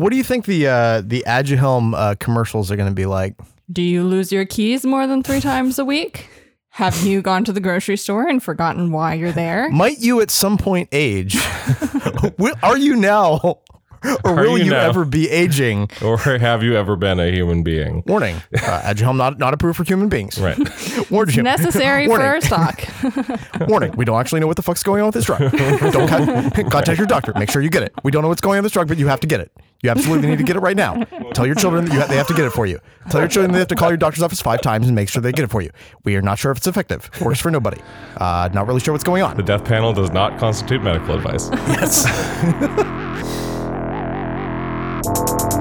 What do you think the uh, the Aduhelm uh, commercials are going to be like? Do you lose your keys more than three times a week? Have you gone to the grocery store and forgotten why you're there? Might you at some point age? Are you now? Or will you you, now? ever be aging? Or have you ever been a human being? Warning: uh, Aduhelm not not approved for human beings. Right. Warning. Necessary for Warning. our stock. Warning: We don't actually know what the fuck's going on with this drug. don't con- contact your doctor. Make sure you get it. We don't know what's going on with this drug, but you have to get it. You absolutely need to get it right now. Tell your children that you ha- they have to get it for you. Tell your children they have to call your doctor's office five times and make sure they get it for you. We are not sure if it's effective. Works for nobody. Uh, not really sure what's going on. The death panel does not constitute medical advice. Yes.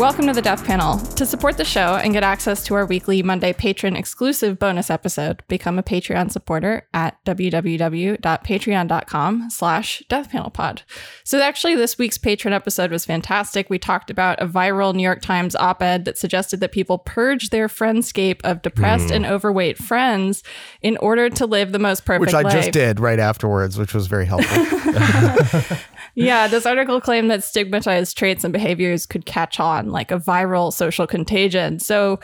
Welcome to the Death Panel. To support the show and get access to our weekly Monday patron exclusive bonus episode, become a Patreon supporter at www.patreon.com slash deathpanelpod. So actually, this week's patron episode was fantastic. We talked about a viral New York Times op-ed that suggested that people purge their friendscape of depressed hmm. and overweight friends in order to live the most perfect Which I life. just did right afterwards, which was very helpful. Yeah, this article claimed that stigmatized traits and behaviors could catch on like a viral social contagion. So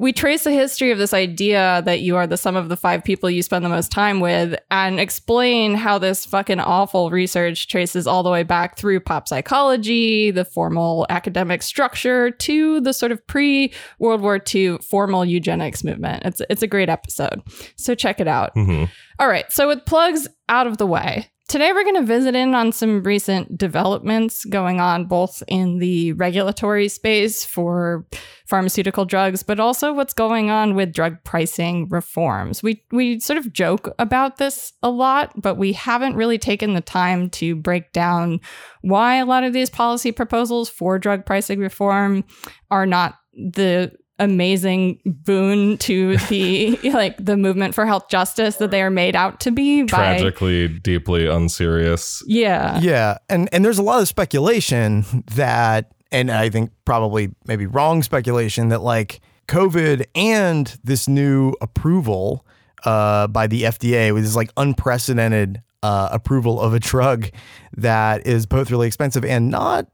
we trace the history of this idea that you are the sum of the five people you spend the most time with and explain how this fucking awful research traces all the way back through pop psychology, the formal academic structure, to the sort of pre World War II formal eugenics movement. It's, it's a great episode. So check it out. hmm All right, so with plugs out of the way, today we're going to visit in on some recent developments going on both in the regulatory space for pharmaceutical drugs, but also what's going on with drug pricing reforms. We we sort of joke about this a lot, but we haven't really taken the time to break down why a lot of these policy proposals for drug pricing reform are not the amazing boon to the like the movement for health justice that they are made out to be by Tragically, deeply unserious. yeah yeah, and and there's a lot of speculation that, and I think probably maybe wrong speculation that like COVID and this new approval uh, by the FDA with this like unprecedented uh, approval of a drug that is both really expensive and not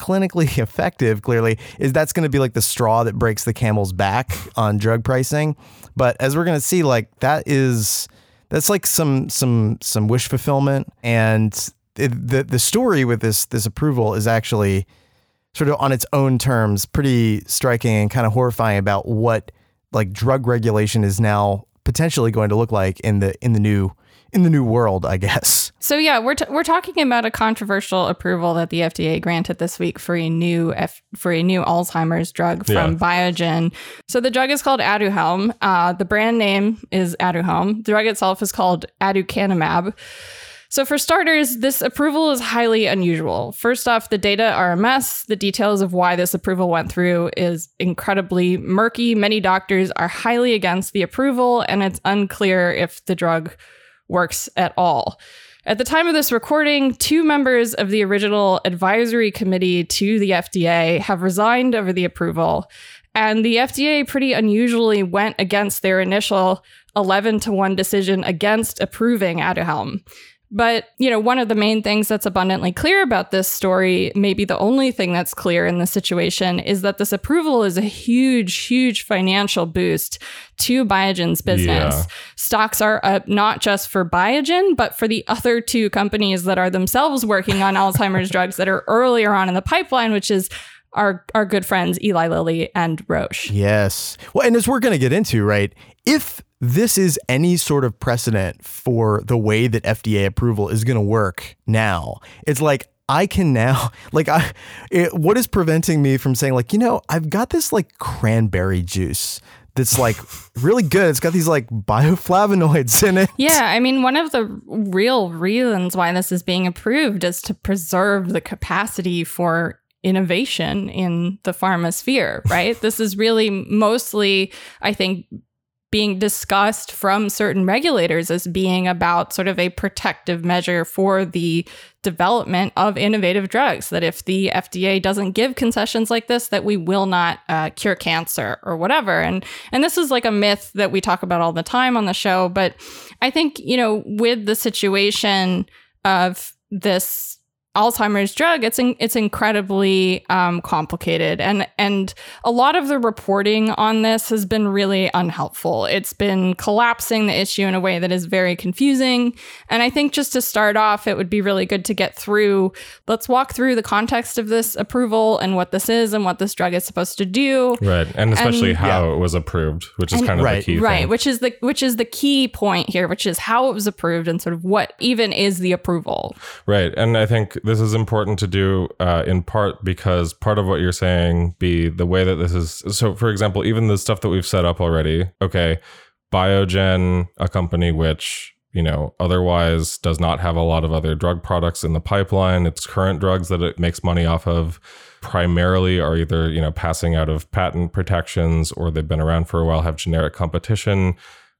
clinically effective clearly is that's going to be like the straw that breaks the camel's back on drug pricing. But as we're going to see like that is that's like some some some wish fulfillment. And it, the the story with this this approval is actually sort of on its own terms pretty striking and kind of horrifying about what like drug regulation is now potentially going to look like in the in the new in the new world I guess so yeah we're, t- we're talking about a controversial approval that the fda granted this week for a new F- for a new alzheimer's drug from Yeah. biogen so the drug is called aduhelm uh, the brand name is aduhelm the drug itself is called aducanumab So, for starters, this approval is highly unusual. First off, the data are a mess. The details of why this approval went through is incredibly murky. Many doctors are highly against the approval, and it's unclear if the drug works at all. At the time of this recording, two members of the original advisory committee to the FDA have resigned over the approval. And the FDA pretty unusually went against their initial 11 to 1 decision against approving Aduhelm. But, you know, one of the main things that's abundantly clear about this story, maybe the only thing that's clear in this situation, is that this approval is a huge, huge financial boost to Biogen's business. Yeah. Stocks are up not just for Biogen, but for the other two companies that are themselves working on Alzheimer's drugs that are earlier on in the pipeline, which is our our good friends Eli Lilly and Roche. Yes. Well, and as we're going to get into, right, if this is any sort of precedent for the way that FDA approval is going to work now, it's like I can now, like, I, it, what is preventing me from saying, like, you know, I've got this like cranberry juice that's like really good. It's got these like bioflavonoids in it. Yeah, I mean, one of the real reasons why this is being approved is to preserve the capacity for innovation in the pharma sphere, right? this is really mostly, I think, being discussed from certain regulators as being about sort of a protective measure for the development of innovative drugs that if the FDA doesn't give concessions like this that we will not uh, cure cancer or whatever. And and this is like a myth that we talk about all the time on the show but I think you know with the situation of this Alzheimer's drug, it's in, it's incredibly um, complicated, and and a lot of the reporting on this has been really unhelpful. It's been collapsing the issue in a way that is very confusing. And I think just to start off, it would be really good to get through. Let's walk through the context of this approval and what this is and what this drug is supposed to do. Right, and especially And- how it was approved, which is And- kind of Right, the key Right, thing. which is the which is the key point here, which is how it was approved and sort of what even is the approval. Right. And I think this is important to do uh, in part because part of what you're saying be the way that this is. So, for example, even the stuff that we've set up already, okay, Biogen, a company which, you know, otherwise does not have a lot of other drug products in the pipeline, its current drugs that it makes money off of primarily are either, you know, passing out of patent protections or they've been around for a while, have generic competition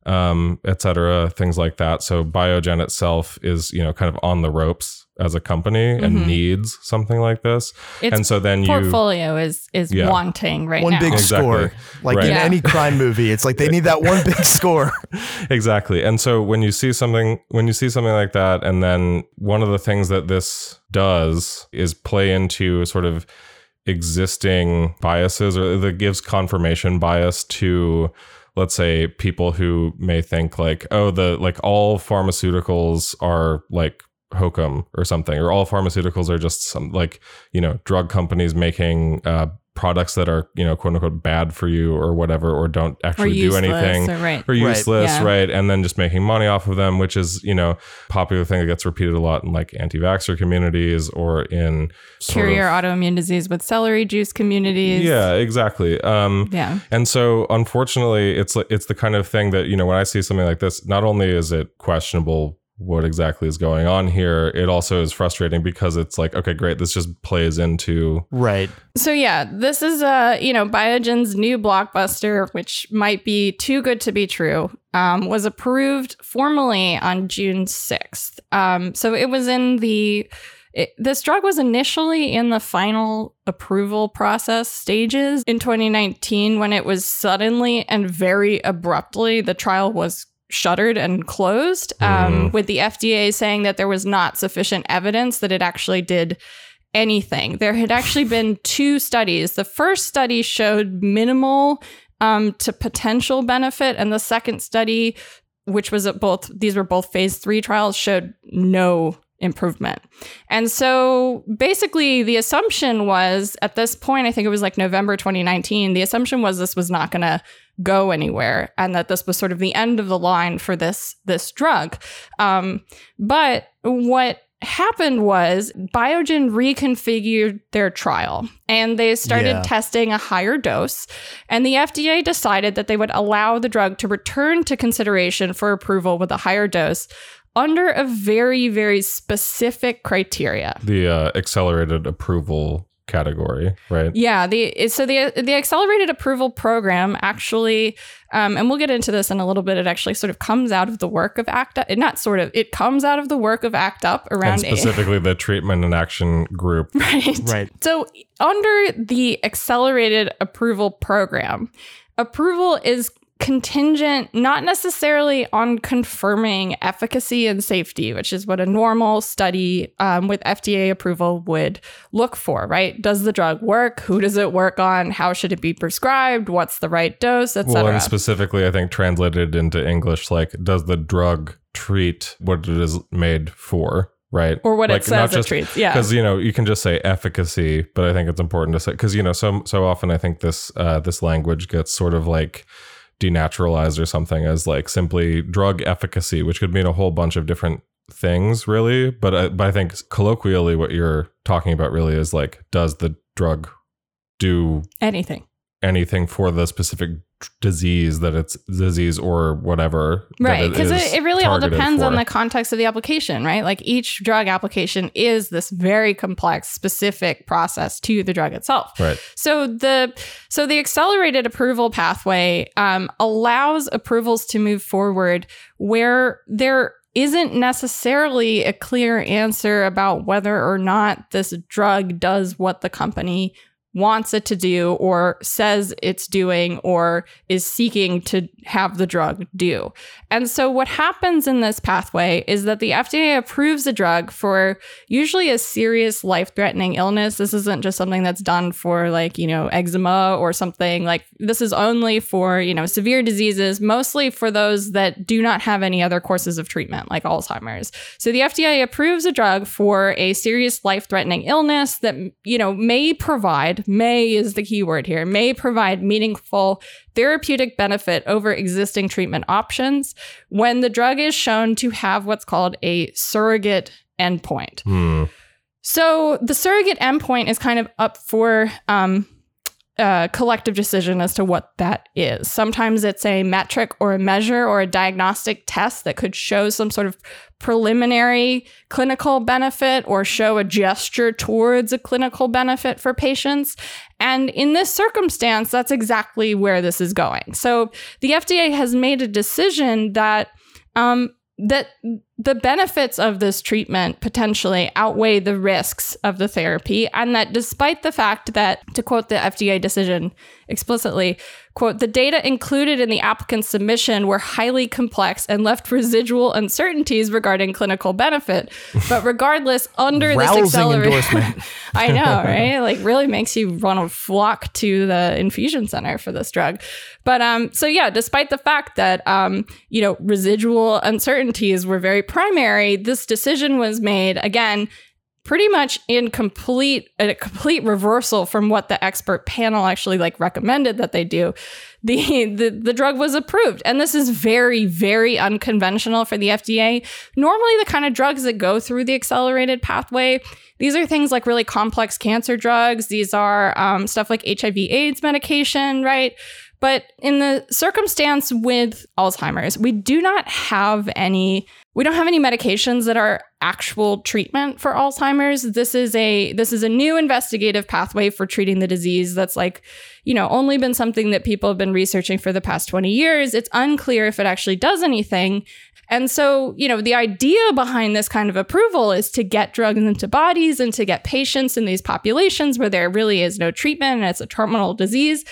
um, et cetera, things like that. So Biogen itself is, you know, kind of on the ropes as a company and Mhm. needs something like this. Its and so then you, portfolio is is Yeah. wanting right one now. big Exactly. score. Like Right. in Yeah. any crime movie, it's like they need that one big score. exactly. And so when you see something, when you see something like that, and then one of the things that this does is play into sort of existing biases or that gives confirmation bias to let's say people who may think like oh the like all pharmaceuticals are like hokum or something or all pharmaceuticals are just some like you know drug companies making uh products that are you know quote unquote bad for you or whatever or don't or actually do anything or right. or Right. useless, Yeah. right. And then just making money off of them, which is, you know, popular thing that gets repeated a lot in like anti-vaxxer communities or in sort Carrier of, autoimmune disease with celery juice communities. Yeah, exactly. Um Yeah. and so unfortunately it's it's the kind of thing that, you know, when I see something like this, not only is it questionable what exactly is going on here, it also is frustrating because it's like, okay, great, this just plays into Right. So yeah, this is uh, you know, Biogen's new blockbuster, which might be too good to be true, um, was approved formally on June 6th. Um, so it was in the it, this drug was initially in the final approval process stages in 2019 when it was suddenly and very abruptly the trial was shuttered and closed um, with the FDA saying that there was not sufficient evidence that it actually did anything. There had actually been two studies. The first study showed minimal um, to potential benefit, and the second study, which was at both these were both phase three trials, showed no improvement. And so basically, the assumption was at this point, I think it was like November 2019, the assumption was this was not going to go anywhere and that this was sort of the end of the line for this this drug. Um, but what happened was Biogen reconfigured their trial and they started Yeah. testing a higher dose. And the FDA decided that they would allow the drug to return to consideration for approval with a higher dose under a very, very specific criteria. the uh, accelerated approval category, right? Yeah, the so the the accelerated approval program actually, um, and we'll get into this in a little bit. It actually sort of comes out of the work of ACT Up. It not sort of. It comes out of the work of ACT Up And around specifically the treatment and action group. right. Right. So under the accelerated approval program, approval is contingent not necessarily on confirming efficacy and safety, which is what a normal study um, with FDA approval would look for, right? Does the drug work? Who does it work on? How should it be prescribed? What's the right dose, Well, etc. and specifically, I think translated into English, like, does the drug treat what it is made for? Right. or what like, it says it treats. Yeah. because you know you can just say efficacy but i think it's important to say because you know so so often i think this uh this language gets sort of like denaturalized or something as like simply drug efficacy which could mean a whole bunch of different things really but I, but i think colloquially what you're talking about really is like does the drug do Anything. anything for the specific disease that it's disease or whatever. Right. Because it, it really all depends on the context of the application, right? Like each drug application is this very complex, specific process to the drug itself. Right. So the so the accelerated approval pathway um, allows approvals to move forward where there isn't necessarily a clear answer about whether or not this drug does what the company wants it to do or says it's doing or is seeking to have the drug do. And so what happens in this pathway is that the FDA approves a drug for usually a serious life-threatening illness. This isn't just something that's done for like, you know, eczema or something like this is only for, you know, severe diseases, mostly for those that do not have any other courses of treatment like Alzheimer's. So the FDA approves a drug for a serious life-threatening illness that, you know, may provide, may is the key word here, may provide meaningful therapeutic benefit over existing treatment options when the drug is shown to have what's called a surrogate endpoint. Hmm. So the surrogate endpoint is kind of up for um, collective decision as to what that is. Sometimes it's a metric or a measure or a diagnostic test that could show some sort of preliminary clinical benefit or show a gesture towards a clinical benefit for patients. And in this circumstance, that's exactly where this is going. So the FDA has made a decision that um, that the benefits of this treatment potentially outweigh the risks of the therapy, and that despite the fact that, to quote the FDA decision explicitly, quote, the data included in the applicant's submission were highly complex and left residual uncertainties regarding clinical benefit. But regardless, under this accelerated endorsement. I know, right? Like really makes you want to flock to the infusion center for this drug. But um so yeah, despite the fact that um you know residual uncertainties were very primary, this decision was made again pretty much in complete a complete reversal from what the expert panel actually like recommended that they do. The, the the drug was approved. And this is very very unconventional for the FDA normally the kind of drugs that go through the accelerated pathway these are things like really complex cancer drugs. These are um, stuff like HIV AIDS medication right but in the circumstance with Alzheimer's, we do not have any we don't have any medications that are actual treatment for Alzheimer's. This is a this is a new investigative pathway for treating the disease that's like, you know, only been something that people have been researching for the past 20 years. It's unclear if it actually does anything. And so, you know, the idea behind this kind of approval is to get drugs into bodies and to get patients in these populations where there really is no treatment and it's a terminal disease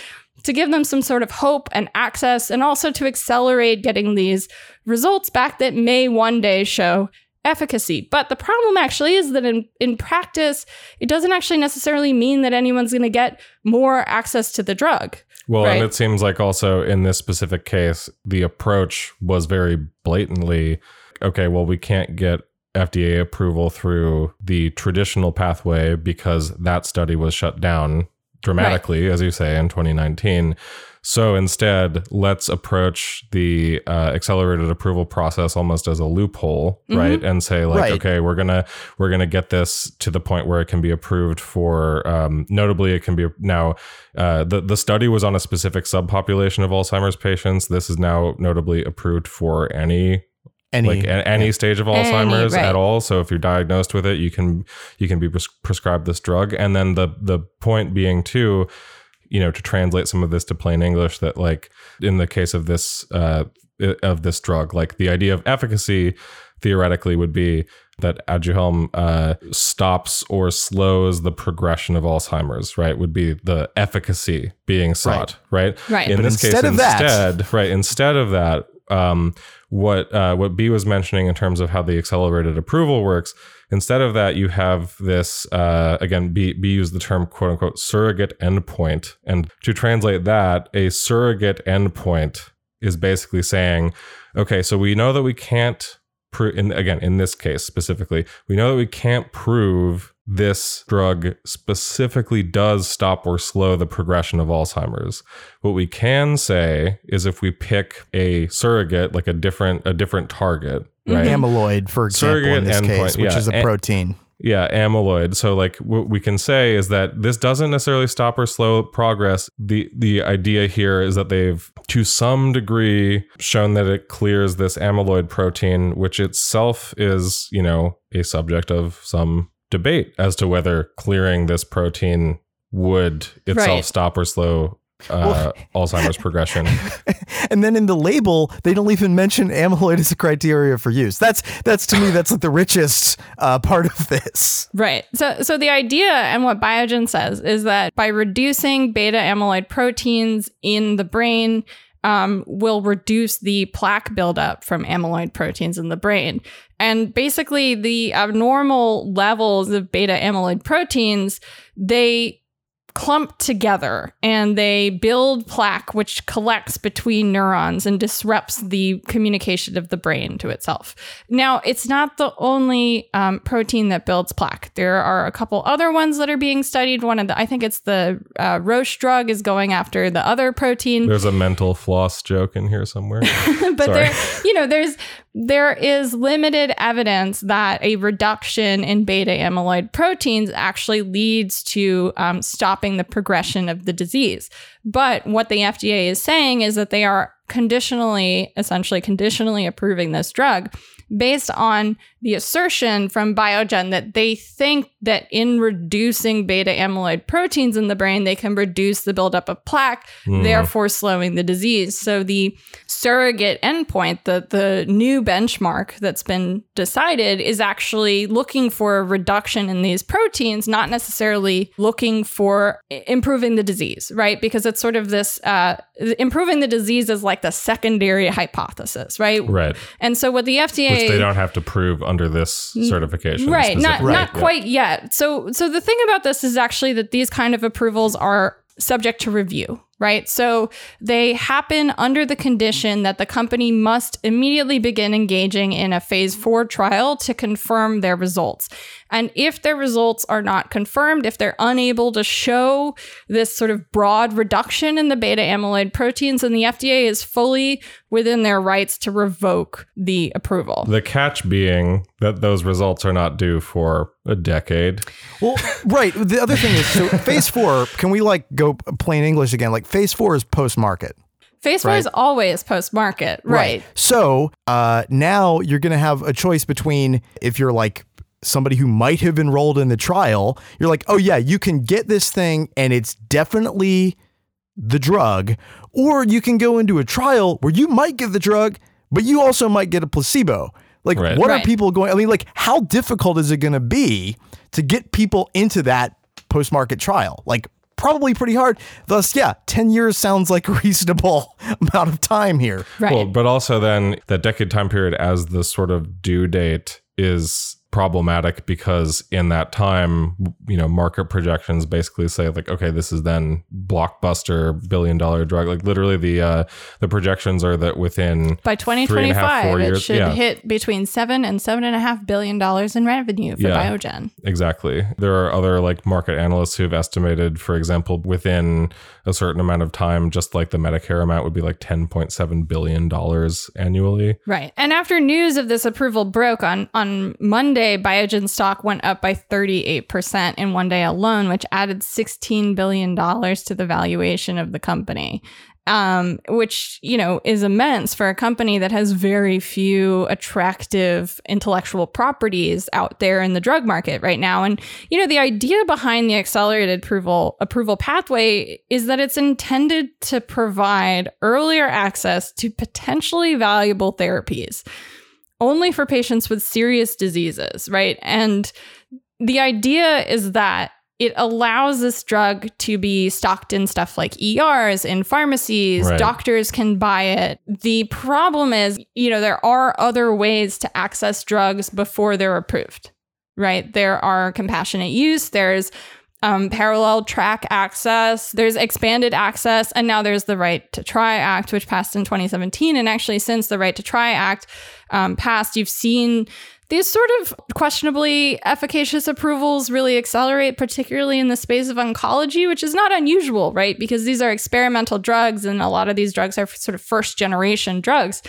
to give them some sort of hope and access, and also to accelerate getting these results back that may one day show efficacy. But the problem actually is that in, in practice, it doesn't actually necessarily mean that anyone's going to get more access to the drug. Well, Right. and it seems like also in this specific case, the approach was very blatantly okay, well, we can't get FDA approval through the traditional pathway because that study was shut down dramatically, as you say, in 2019. So instead, let's approach the uh, accelerated approval process almost as a loophole, right? And say like, Right. okay, we're gonna we're gonna get this to the point where it can be approved for. Um, notably, it can be now. Uh, the the study was on a specific subpopulation of Alzheimer's patients. This is now notably approved for any Any like a- any stage of Any, Alzheimer's right. at all. So if you're diagnosed with it, you can you can be pres- prescribed this drug. And then the the point being too, you know, to translate some of this to plain English, that like in the case of this uh, of this drug, like the idea of efficacy theoretically would be that Aduhelm uh, stops or slows the progression of Alzheimer's. Right, would be the efficacy being sought. Right, Right. In But this case, instead of that- instead, right, instead of that, um, what uh, what B was mentioning in terms of how the accelerated approval works. Instead of that, you have this uh, again. B, B used the term "quote unquote" surrogate endpoint, and to translate that, a surrogate endpoint is basically saying, okay, so we know that we can't prove. In, again, in this case specifically, we know that we can't prove this drug specifically does stop or slow the progression of Alzheimer's. What we can say is if we pick a surrogate, like a different a different target, mm-hmm. right? amyloid, for example, in this endpoint, case, which yeah. is a A- protein. Yeah, amyloid. So like what we can say is that this doesn't necessarily stop or slow progress. The the idea here is that they've to some degree shown that it clears this amyloid protein which itself is, you know, a subject of some debate as to whether clearing this protein would itself Right. stop or slow uh, Alzheimer's progression. and then in the label, they don't even mention amyloid as a criteria for use. That's that's to me that's like the richest uh, part of this. Right. So so the idea and what Biogen says is that by reducing beta amyloid proteins in the brain um, will reduce the plaque buildup from amyloid proteins in the brain. And basically the abnormal levels of beta amyloid proteins, they clump together and they build plaque which collects between neurons and disrupts the communication of the brain to itself now it's not the only um, protein that builds plaque there are a couple other ones that are being studied one of the i think it's the uh, roche drug is going after the other protein There's a mental floss joke in here somewhere. but Sorry. there you know there's there is limited evidence that a reduction in beta amyloid proteins actually leads to um, stopping the progression of the disease but what the fda is saying is that they are conditionally essentially conditionally approving this drug based on the assertion from Biogen that they think that in reducing beta amyloid proteins in the brain, they can reduce the buildup of plaque, Mhm. therefore slowing the disease. So the surrogate endpoint, the, the new benchmark that's been decided, is actually looking for a reduction in these proteins, not necessarily looking for improving the disease, right? Because it's sort of this uh, improving the disease is like the secondary hypothesis, right? right. And so what the FDA Which they don't have to prove under this certification. right not specifically. not Yeah. quite yet so so the thing about this is actually that these kind of approvals are subject to review right? So they happen under the condition that the company must immediately begin engaging in a phase 4 trial to confirm their results. And if their results are not confirmed if they're unable to show this sort of broad reduction in the beta amyloid proteins then the FDA is fully within their rights to revoke the approval The catch being that those results are not due for a decade. Well, right. The other thing is, so phase four. Can we like go plain English again? Like phase four is post market. Phase four Right. is always post market, right? So uh, now you're going to have a choice between if you're like somebody who might have enrolled in the trial, you're like, oh, yeah, you can get this thing and it's definitely the drug. Or you can go into a trial where you might get the drug, but you also might get a placebo. Like, Right. what are people going? I mean, like, how difficult is it going to be to get people into that post market trial? Like, probably pretty hard. Thus, yeah, 10 years sounds like a reasonable amount of time here. Right. Well, but also then that decade time period as the sort of due date is problematic because in that time, you know, market projections basically say like, okay, this is then blockbuster billion dollar drug. Like literally the uh the projections are that within By three and a half, 2025, it years- should yeah. hit between seven and seven and a half billion dollars in revenue for Yeah. Biogen. Exactly. There are other like market analysts who've estimated, for example, within a certain amount of time, just like the Medicare amount would be like $10.7 billion annually. Right. And after news of this approval broke on, on Monday, Biogen stock went up by 38% in one day alone, which added $16 billion to the valuation of the company. Um, which, you know, is immense for a company that has very few attractive intellectual properties out there in the drug market right now. And, you know, the idea behind the accelerated approval approval pathway is that it's intended to provide earlier access to potentially valuable therapies only for patients with serious diseases, right? And the idea is that it allows this drug to be stocked in stuff like ERs, in pharmacies, Right. doctors can buy it. The problem is, you know, there are other ways to access drugs before they're approved, right? There are compassionate use, there's um, parallel track access, there's expanded access, and now there's the Right to Try Act, which passed in 2017. And actually, since the Right to Try Act um, passed, you've seen these sort of questionably efficacious approvals really accelerate, particularly in the space of oncology, which is not unusual, right? Because these are experimental drugs, and a lot of these drugs are sort of first generation drugs.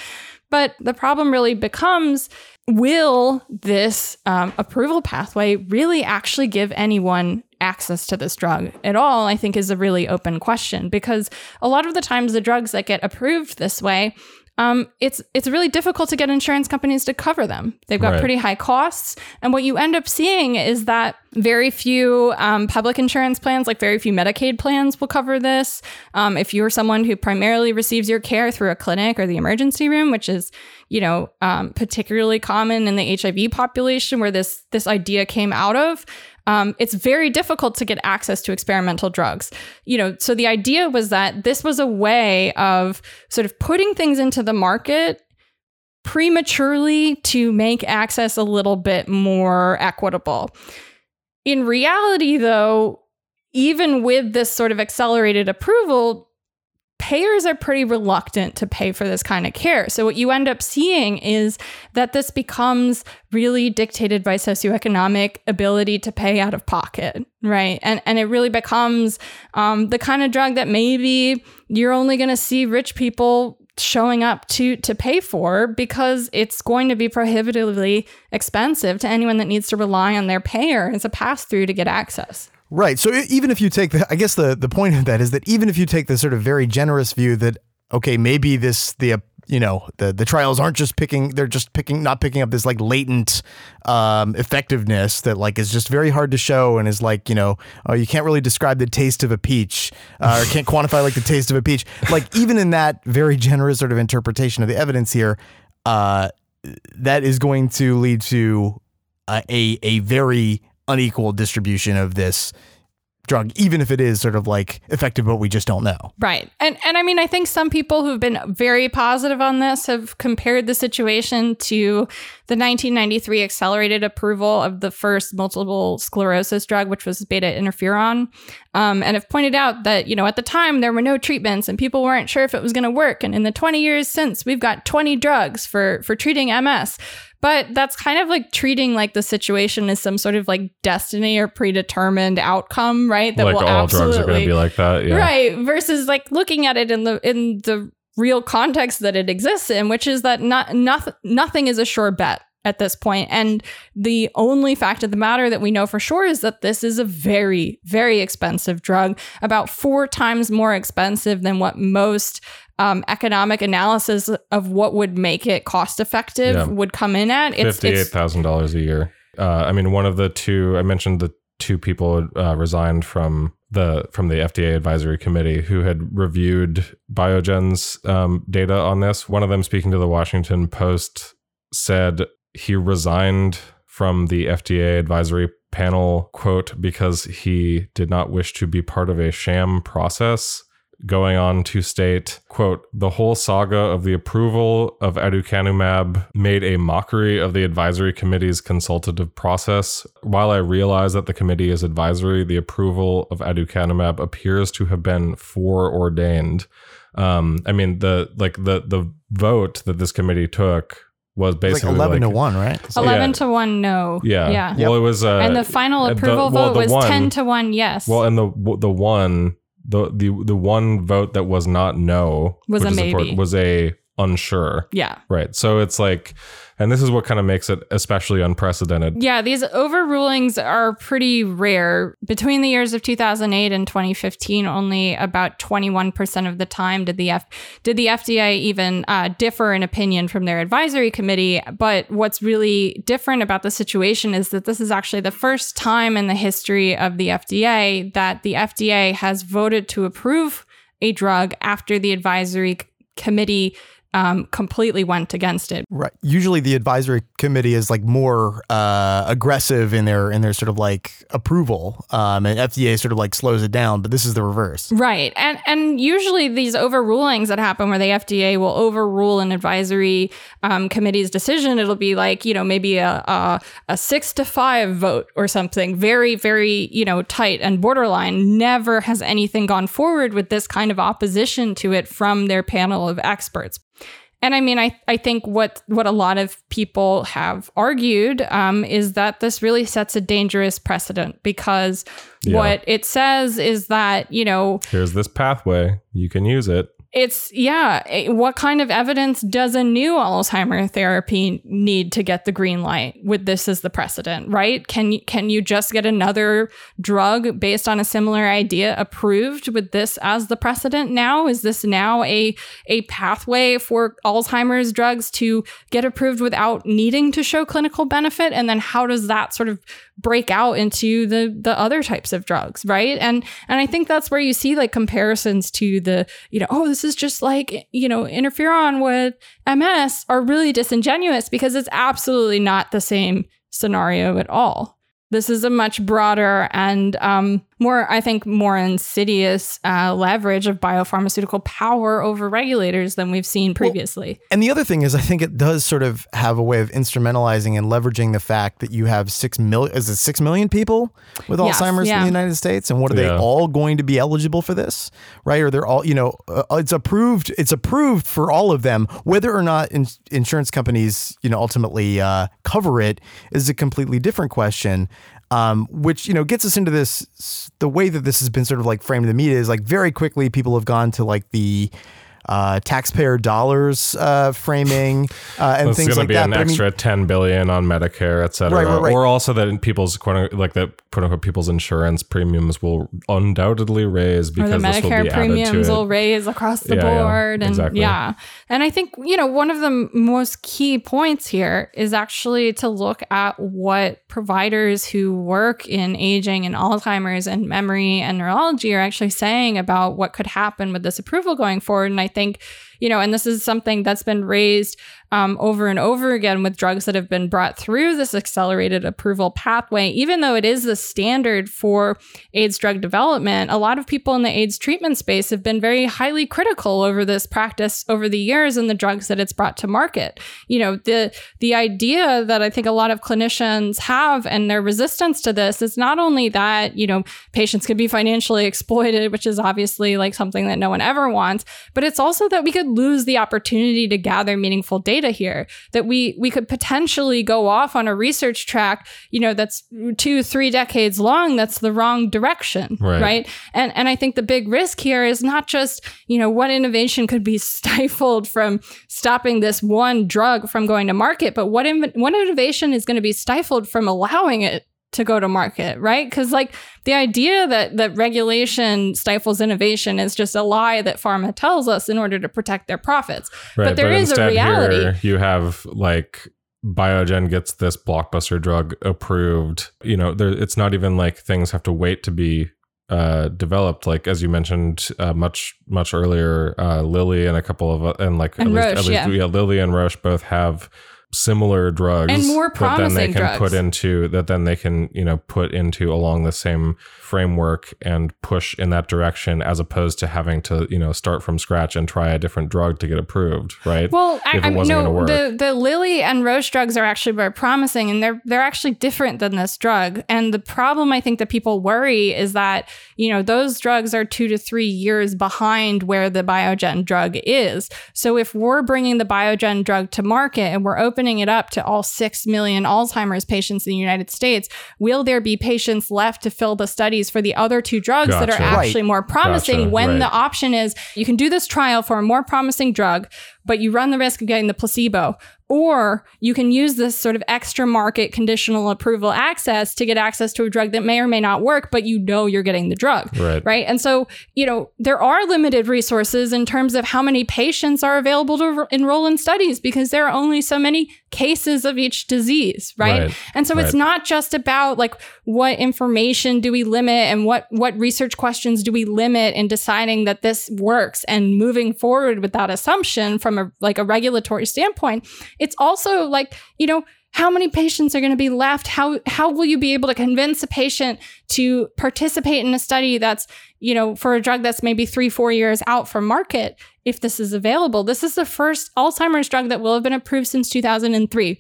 But the problem really becomes will this um, approval pathway really actually give anyone access to this drug at all? I think is a really open question because a lot of the times the drugs that get approved this way um, it's it's really difficult to get insurance companies to cover them. They've got Right. pretty high costs, and what you end up seeing is that very few um, public insurance plans, like very few Medicaid plans, will cover this. Um, if you're someone who primarily receives your care through a clinic or the emergency room, which is you know um, particularly common in the HIV population, where this this idea came out of, um, it's very difficult to get access to experimental drugs. You know, so the idea was that this was a way of sort of putting things into the market prematurely to make access a little bit more equitable. In reality, though, even with this sort of accelerated approval, payers are pretty reluctant to pay for this kind of care. So what you end up seeing is that this becomes really dictated by socioeconomic ability to pay out of pocket, right? And and it really becomes um, the kind of drug that maybe you're only going to see rich people showing up to to pay for because it's going to be prohibitively expensive to anyone that needs to rely on their payer as a pass through to get access. Right. So even if you take the, I guess the the point of that is that even if you take the sort of very generous view that okay, maybe this the uh, you know the the trials aren't just picking they're just picking not picking up this like latent um, effectiveness that like is just very hard to show and is like you know oh you can't really describe the taste of a peach uh, or can't quantify like the taste of a peach like even in that very generous sort of interpretation of the evidence here uh, that is going to lead to uh, a a very unequal distribution of this drug, even if it is sort of like effective, but we just don't know. Right. And and I mean I think some people who've been very positive on this have compared the situation to the 1993 accelerated approval of the first multiple sclerosis drug which was beta interferon. Um, and have pointed out that, you know, at the time there were no treatments and people weren't sure if it was going to work and in the 20 years since we've got 20 drugs for for treating MS. But that's kind of like treating like the situation as some sort of like destiny or predetermined outcome, right? That like will all drugs are going to be like that. Yeah. right versus like looking at it in the in the real context that it exists in which is that not nothing nothing is a sure bet at this point and the only fact of the matter that we know for sure is that this is a very very expensive drug about four times more expensive than what most um, economic analysis of what would make it cost effective Yeah. would come in at it's, Fifty-eight thousand dollars a year. Uh, I mean, one of the two I mentioned the two people uh, resigned from the from the FDA advisory committee who had reviewed Biogen's um, data on this. One of them, speaking to the Washington Post, said he resigned from the FDA advisory panel quote because he did not wish to be part of a sham process going on to state quote the whole saga of the approval of aducanumab made a mockery of the advisory committee's consultative process. While i realize that the committee is advisory the approval of aducanumab appears to have been foreordained. Um i mean the like the the vote that this committee took was It's like basically 11 to 1, right? 11 yeah. to 1 no. Yeah. Yeah. Well it was uh and the final the- approval well, vote the was one- 10 to 1 yes. Well, and the the one the the the one vote that was not no Was a important, maybe. was a unsure. yeah Right. So it's like, and this is what kind of makes it especially unprecedented. Yeah, these overrulings are pretty rare. Between the years of 2008 and 2015, only about 21% of the time did the F- did the FDA even uh, differ in opinion from their advisory committee. But what's really different about the situation is that this is actually the first time in the history of the FDA that the FDA has voted to approve a drug after the advisory committee um, completely went against it. Right. Usually the advisory committee is like more uh, aggressive in their in their sort of like approval. Um, and FDA sort of like slows it down, but this is the reverse. Right. And and usually these overrulings that happen where the FDA will overrule an advisory um, committee's decision, it'll be like, you know, maybe a, a a six to five vote or something. Very, very, you know, tight and borderline. Never has anything gone forward with this kind of opposition to it from their panel of experts. And I mean, I, I think what what a lot of people have argued um, is that this really sets a dangerous precedent because Yeah. what it says is that you know Here's this pathway. You can use it. It's yeah eh, what kind of evidence does a new alzheimer therapy need to get the green light with this as the precedent right? Can you can you just get another drug based on a similar idea approved with this as the precedent now? Is this now a a pathway for alzheimer's drugs to get approved without needing to show clinical benefit? And then how does that sort of break out into the the other types of drugs right? And and i think that's where you see like comparisons to the you know oh this is just like you know interferon with ms are really disingenuous because it's absolutely not the same scenario at all. This is a much broader and um, more, I think, more insidious uh, leverage of biopharmaceutical power over regulators than we've seen previously. Well, and the other thing is, I think it does sort of have a way of instrumentalizing and leveraging the fact that you have six million, is it six million people with yes, Alzheimer's yeah. in the United States, and what are yeah. they all going to be eligible for this, right? Or they're all, you know, uh, it's approved, it's approved for all of them, whether or not in, insurance companies, you know, ultimately uh, cover it is a completely different question um, which you know gets us into this. The way that this has been sort of like framed in the media is like very quickly people have gone to like the uh, taxpayer dollars uh, framing uh, and things like that. It's going to be an extra I mean, ten billion on Medicare, et cetera, right, right, right. or also that people's quote like that quote unquote people's insurance premiums will undoubtedly raise because or the Medicare premiums will raise across the yeah, board, yeah, and exactly. yeah, and I think you know one of the most key points here is actually to look at what providers who work in aging and Alzheimer's and memory and neurology are actually saying about what could happen with this approval going forward, and I think think, you know, and this is something that's been raised um, over and over again with drugs that have been brought through this accelerated approval pathway, even though it is the standard for AIDS drug development, a lot of people in the AIDS treatment space have been very highly critical over this practice over the years and the drugs that it's brought to market. You know, the the idea that I think a lot of clinicians have and their resistance to this is not only that, you know, patients could be financially exploited, which is obviously like something that no one ever wants, but it's also that we could lose the opportunity to gather meaningful data here that we we could potentially go off on a research track you know that's two three decades long that's the wrong direction right, right? and and i think the big risk here is not just you know what innovation could be stifled from stopping this one drug from going to market but what in, what innovation is going to be stifled from allowing it to go to market, right? Because like the idea that that regulation stifles innovation is just a lie that pharma tells us in order to protect their profits. Right, but there but is a reality. Here you have like Biogen gets this blockbuster drug approved. You know, there, it's not even like things have to wait to be uh, developed. Like as you mentioned, uh, much much earlier, uh, Lilly and a couple of and like and at, Roche, least, at least yeah. yeah, Lilly and Roche both have similar drugs and more promising that then they can drugs. put into that then they can you know put into along the same framework and push in that direction as opposed to having to you know start from scratch and try a different drug to get approved right? Well if I, I no the the Lilly and Roche drugs are actually very promising and they're they're actually different than this drug. And the problem I think that people worry is that you know those drugs are 2 to 3 years behind where the Biogen drug is. So if we're bringing the Biogen drug to market and we're opening it up to all 6 million Alzheimer's patients in the United States, will there be patients left to fill the studies for the other two drugs gotcha. that are actually right. more promising gotcha. when right. the option is you can do this trial for a more promising drug, but you run the risk of getting the placebo? Or you can use this sort of extra market conditional approval access to get access to a drug that may or may not work, but you know you're getting the drug. Right. Right. And so, you know, there are limited resources in terms of how many patients are available to enroll in studies because there are only so many cases of each disease. Right. right. And so right. it's not just about like what information do we limit and what what research questions do we limit in deciding that this works and moving forward with that assumption from a like a regulatory standpoint it's also like, you know, how many patients are going to be left? How how will you be able to convince a patient to participate in a study that's you know for a drug that's maybe 3 4 years out from market if this is available? This is the first alzheimer's drug that will have been approved since 2003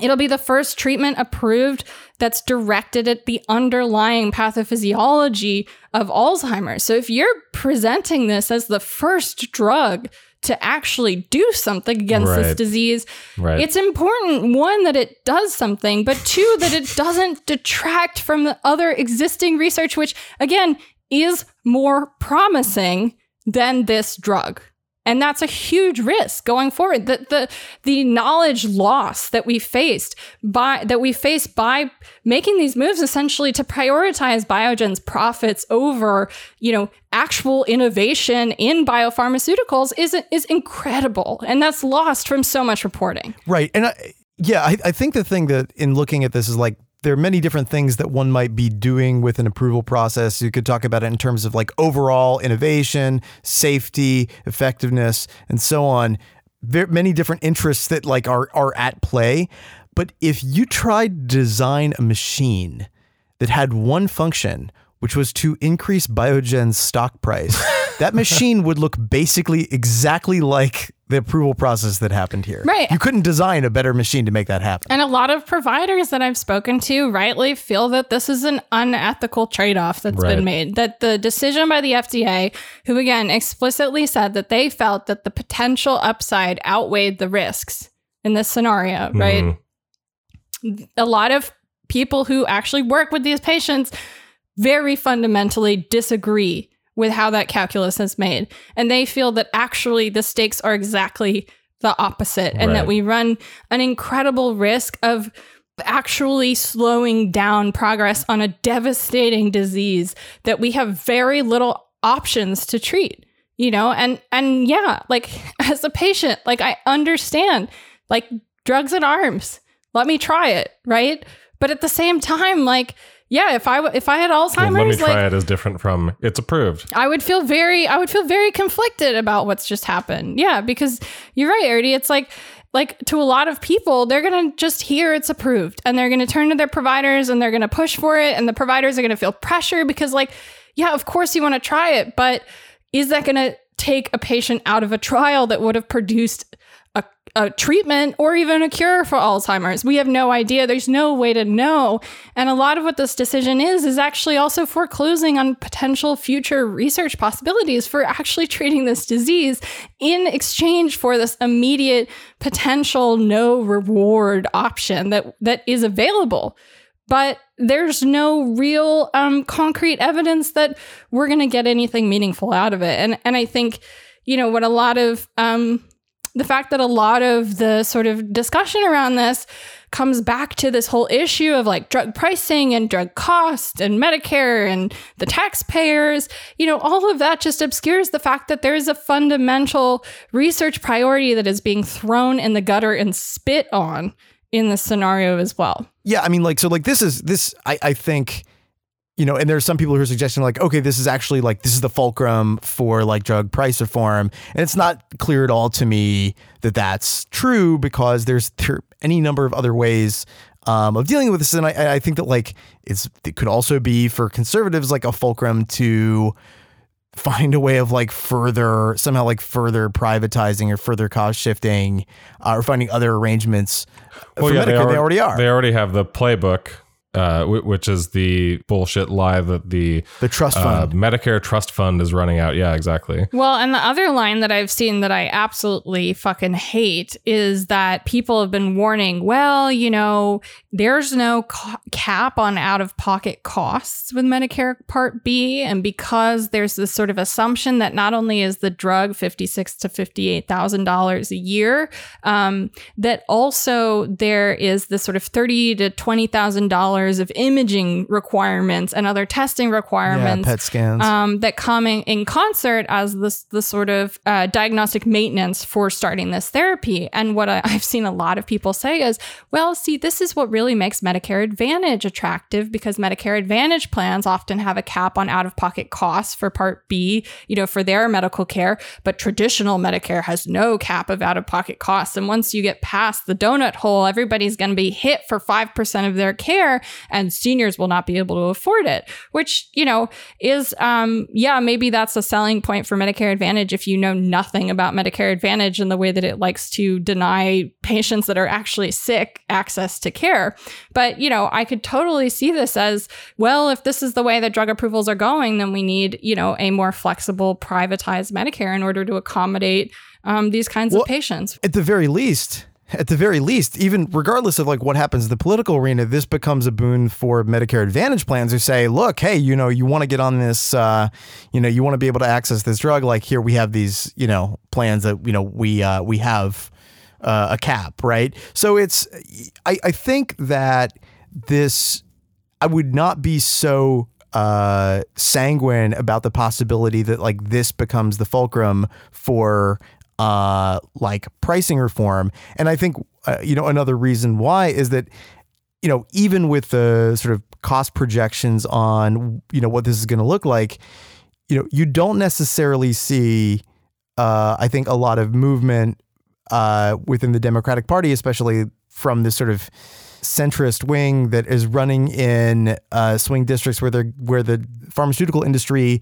It'll be the first treatment approved that's directed at the underlying pathophysiology of Alzheimer's. So if you're presenting this as the first drug to actually do something against right. this disease, right. it's important one that it does something, but two that it doesn't detract from the other existing research, which again is more promising than this drug. And that's a huge risk going forward. The, the the knowledge loss that we faced by that we face by making these moves essentially to prioritize Biogen's profits over, you know, actual innovation in biopharmaceuticals is is incredible. And that's lost from so much reporting. Right. And I, yeah, I, I think the thing that in looking at this is like there are many different things that one might be doing with an approval process. You could talk about it in terms of like overall innovation, safety, effectiveness, and so on. There many different interests that like are are at play. But if you tried to design a machine that had one function, which was to increase Biogen's stock price, that machine would look basically exactly like the approval process that happened here. Right. You couldn't design a better machine to make that happen. And a lot of providers that I've spoken to rightly feel that this is an unethical trade off that's Right. been made. That the decision by the FDA, who again explicitly said that they felt that the potential upside outweighed the risks in this scenario, right? Mhm. a lot of people who actually work with these patients very fundamentally disagree with how that calculus is made. And they feel that actually the stakes are exactly the opposite and that we run an incredible risk of actually slowing down progress on a devastating disease that we have very little options to treat you know? And and yeah like as a patient like i understand like drugs and arms. Let me try it right? But at the same time like yeah if i if i had Well, let me alzheimer's try like it is different from it's approved. I would feel very I would feel very conflicted about what's just happened. Yeah, because you're right, Artie. It's like like to a lot of people, they're gonna just hear it's approved and they're gonna turn to their providers and they're gonna push for it, and the providers are gonna feel pressure because like, yeah, of course you want to try it, but is that gonna take a patient out of a trial that would have produced a, treatment or even a cure for Alzheimer's. We have no idea. There's no way to know. And a lot of what this decision is, is actually also foreclosing on potential future research possibilities for actually treating this disease in exchange for this immediate potential no reward option that, that is available. But there's no real um, concrete evidence that we're going to get anything meaningful out of it. And, and I think, you know, what a lot of um, the fact that a lot of the sort of discussion around this comes back to this whole issue of like drug pricing and drug cost and Medicare and the taxpayers, you know, all of that just obscures the fact that there is a fundamental research priority that is being thrown in the gutter and spit on in this scenario as well. Yeah, I mean, like, so, like, this is this. I, I think, you know, and there's some people who are suggesting, like, okay, this is actually like this is the fulcrum for like drug price reform, and it's not clear at all to me that that's true because there's there any number of other ways um, of dealing with this, and I, I think that like it's it could also be for conservatives like a fulcrum to find a way of like further somehow like further privatizing or further cost shifting uh, or finding other arrangements well, for Medicare. They already, are. They already have the playbook, uh, which is the bullshit lie that the the trust uh, fund. Medicare trust fund is running out. Yeah, exactly. Well, and the other line that I've seen that I absolutely fucking hate is that people have been warning, well, you know, there's no ca- cap on out of pocket costs with Medicare Part B. And because there's this sort of assumption that not only is the drug fifty-six to $58,000 a year, um, that also there is this sort of thirty to $20,000 of imaging requirements and other testing requirements. yeah, PET scans. um, that come in, in concert as this the sort of uh, diagnostic maintenance for starting this therapy. And what I, I've seen a lot of people say is, well, see, this is what really makes Medicare Advantage attractive because Medicare Advantage plans often have a cap on out of pocket costs for Part B, you know, for their medical care, but traditional Medicare has no cap of out of pocket costs. And once you get past the donut hole, everybody's going to be hit for 5% of their care and seniors will not be able to afford it, which, you know, is, um, yeah, maybe that's a selling point for Medicare Advantage if you know nothing about Medicare Advantage and the way that it likes to deny patients that are actually sick access to care. But, you know, I could totally see this as well, if this is the way that drug approvals are going, then we need, you know, a more flexible, privatized Medicare in order to accommodate um, these kinds Well, of patients. At the very least, at the very least, even regardless of like what happens in the political arena, this becomes a boon for Medicare Advantage plans who say, look, hey, you know, you want to get on this, uh, you know, you want to be able to access this drug. Like here, we have these, you know, plans that you know we uh, we have uh, a cap, right? So it's, I, I think that this, I would not be so uh, sanguine about the possibility that like this becomes the fulcrum for uh, like pricing reform. And I think uh, you know another reason why is that you know even with the sort of cost projections on you know what this is going to look like, you know you don't necessarily see. Uh, I think a lot of movement uh, within the Democratic Party, especially from this sort of centrist wing that is running in uh, swing districts where they're where the pharmaceutical industry,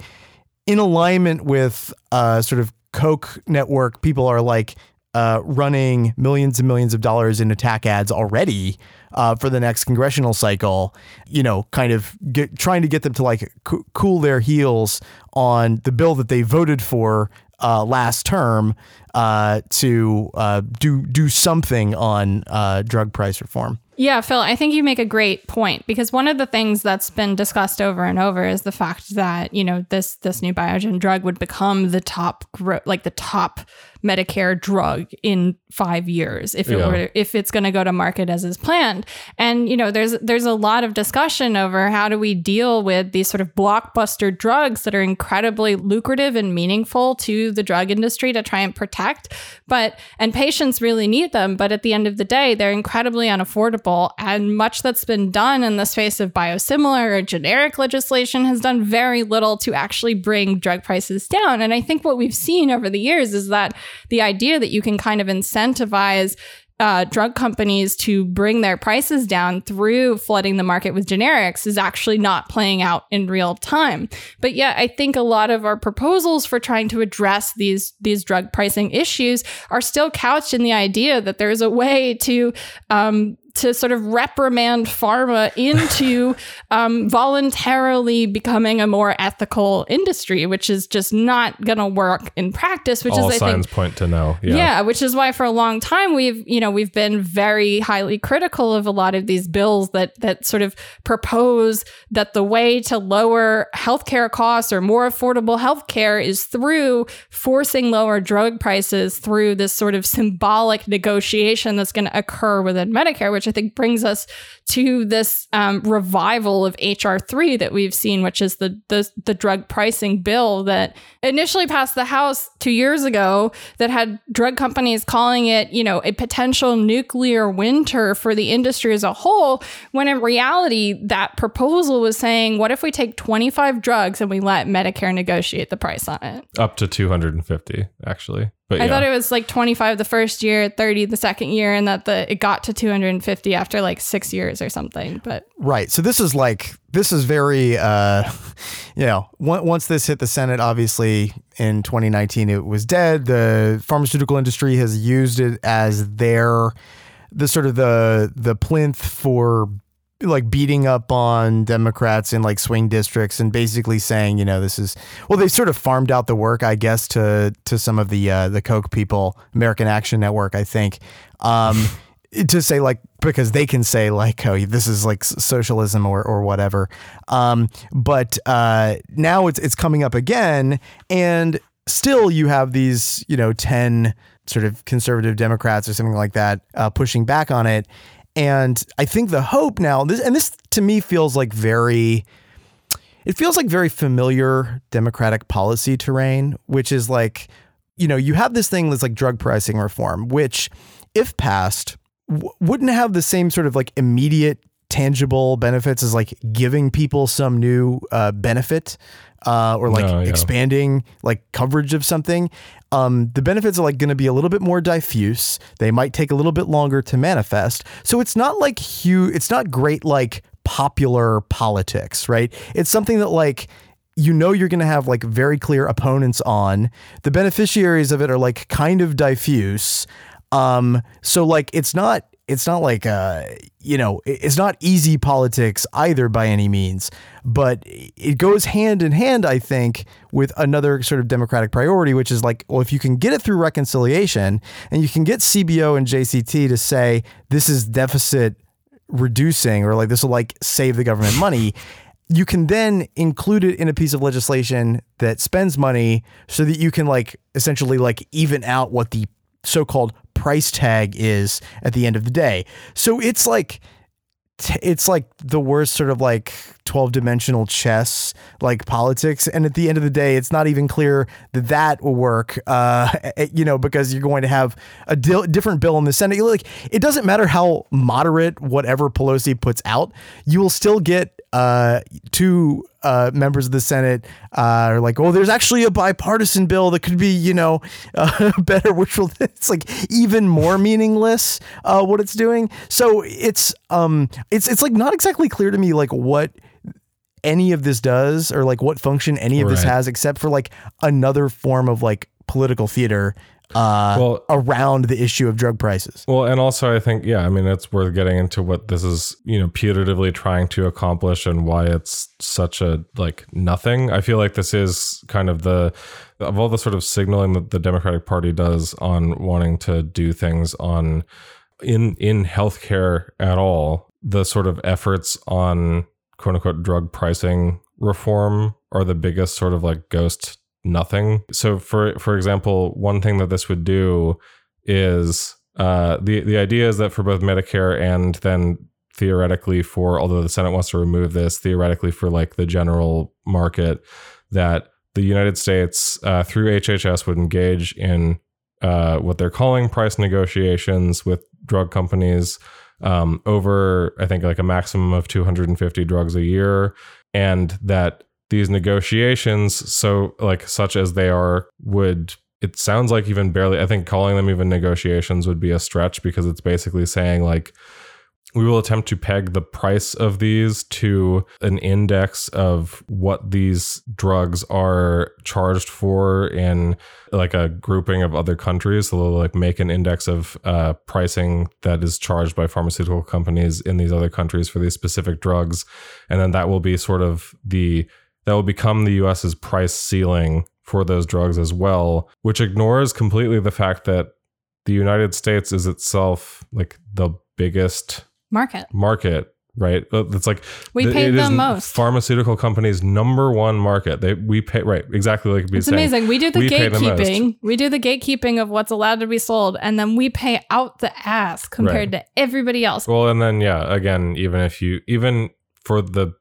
in alignment with uh, sort of Koch network, people are like uh, running millions and millions of dollars in attack ads already uh, for the next congressional cycle. You know, kind of get, trying to get them to like co- cool their heels on the bill that they voted for uh, last term uh, to uh, do do something on uh, drug price reform. Yeah, Phil, I think you make a great point because one of the things that's been discussed over and over is the fact that, you know, this this new Biogen drug would become the top like the top Medicare drug in 5 years if it yeah. were if it's going to go to market as is planned. And you know, there's there's a lot of discussion over how do we deal with these sort of blockbuster drugs that are incredibly lucrative and meaningful to the drug industry to try and protect, but and patients really need them, but at the end of the day, they're incredibly unaffordable and much that's been done in the space of biosimilar or generic legislation has done very little to actually bring drug prices down. And I think what we've seen over the years is that the idea that you can kind of incentivize uh, drug companies to bring their prices down through flooding the market with generics is actually not playing out in real time. But yet, I think a lot of our proposals for trying to address these these drug pricing issues are still couched in the idea that there's a way to um, to sort of reprimand pharma into um, voluntarily becoming a more ethical industry, which is just not going to work in practice. Which All is, I think, point to no. Yeah. yeah, which is why for a long time we've you know we've been very highly critical of a lot of these bills that that sort of propose that the way to lower healthcare costs or more affordable healthcare is through forcing lower drug prices through this sort of symbolic negotiation that's going to occur within Medicare, which I think brings us to this um, revival of HR three that we've seen, which is the, the the drug pricing bill that initially passed the House two years ago, that had drug companies calling it, you know, a potential nuclear winter for the industry as a whole. When in reality, that proposal was saying, what if we take twenty five drugs and we let Medicare negotiate the price on it? Up to two hundred and fifty, actually. But I yeah. thought it was like 25 the first year, 30 the second year, and that the it got to 250 after like six years or something. But right, so this is like this is very, uh, you know, once this hit the Senate, obviously in 2019 it was dead. The pharmaceutical industry has used it as their the sort of the the plinth for like beating up on Democrats in like swing districts and basically saying, you know, this is well, they sort of farmed out the work, I guess, to to some of the uh, the Koch people, American Action Network, I think, um, to say like because they can say like, oh, this is like socialism or or whatever. Um, but uh, now it's it's coming up again, and still you have these, you know, ten sort of conservative Democrats or something like that uh, pushing back on it and I think the hope now, this, and this to me feels like very, it feels like very familiar Democratic policy terrain, which is like, you know, you have this thing that's like drug pricing reform, which, if passed, w- wouldn't have the same sort of like immediate tangible benefits as like giving people some new uh, benefit uh, or like no, yeah. expanding like coverage of something. Um, the benefits are like going to be a little bit more diffuse. They might take a little bit longer to manifest. So it's not like huge. It's not great like popular politics, right? It's something that like you know you're going to have like very clear opponents on. The beneficiaries of it are like kind of diffuse. Um, so like it's not it's not like uh you know it's not easy politics either by any means but it goes hand in hand i think with another sort of democratic priority which is like well if you can get it through reconciliation and you can get cbo and jct to say this is deficit reducing or like this will like save the government money you can then include it in a piece of legislation that spends money so that you can like essentially like even out what the so-called price tag is at the end of the day. So it's like it's like the worst sort of like 12 dimensional chess like politics. And at the end of the day it's not even clear that that will work uh you know because you're going to have a di- different bill in the senate. Like it doesn't matter how moderate whatever pelosi puts out you will still get uh two uh members of the senate uh are like oh there's actually a bipartisan bill that could be you know uh, better which will it's like even more meaningless uh what it's doing. So it's um it's it's like not exactly clear to me like what any of this does or like what function any of this has except for like another form of like political theater uh Well- around the issue of drug prices Well, and also I think, yeah, I mean, it's worth getting into what this is, you know, putatively trying to accomplish and why it's such a like nothing. I feel like this is kind of the of all the sort of signaling that the Democratic Party does on wanting to do things on in in healthcare at all, the sort of efforts on quote unquote drug pricing reform are the biggest sort of like ghost nothing. So for for example, one thing that this would do is uh, the the idea is that for both Medicare and then theoretically for although the Senate wants to remove this theoretically for like the general market that the United States uh, through HHS would engage in uh, what they're calling price negotiations with drug companies um, over I think like a maximum of 250 drugs a year and that these negotiations so like such as they are would it sounds like even barely i think calling them even negotiations would be a stretch because it's basically saying like we will attempt to peg the price of these to an index of what these drugs are charged for in like a grouping of other countries. So they'll like make an index of uh, pricing that is charged by pharmaceutical companies in these other countries for these specific drugs, and then that will be sort of the that will become the U.S.'s price ceiling for those drugs as well, which ignores completely the fact that the United States is itself like the biggest Market. market, right? Uh, It's like We th- pay the most. Pharmaceutical companies' number one market. They we pay right exactly like we It's saying. amazing. We do the we pay the gatekeeping. We do the gatekeeping of what's allowed to be sold, and then we pay out the ass compared to everybody else. Well, and then yeah, again, even if you even for the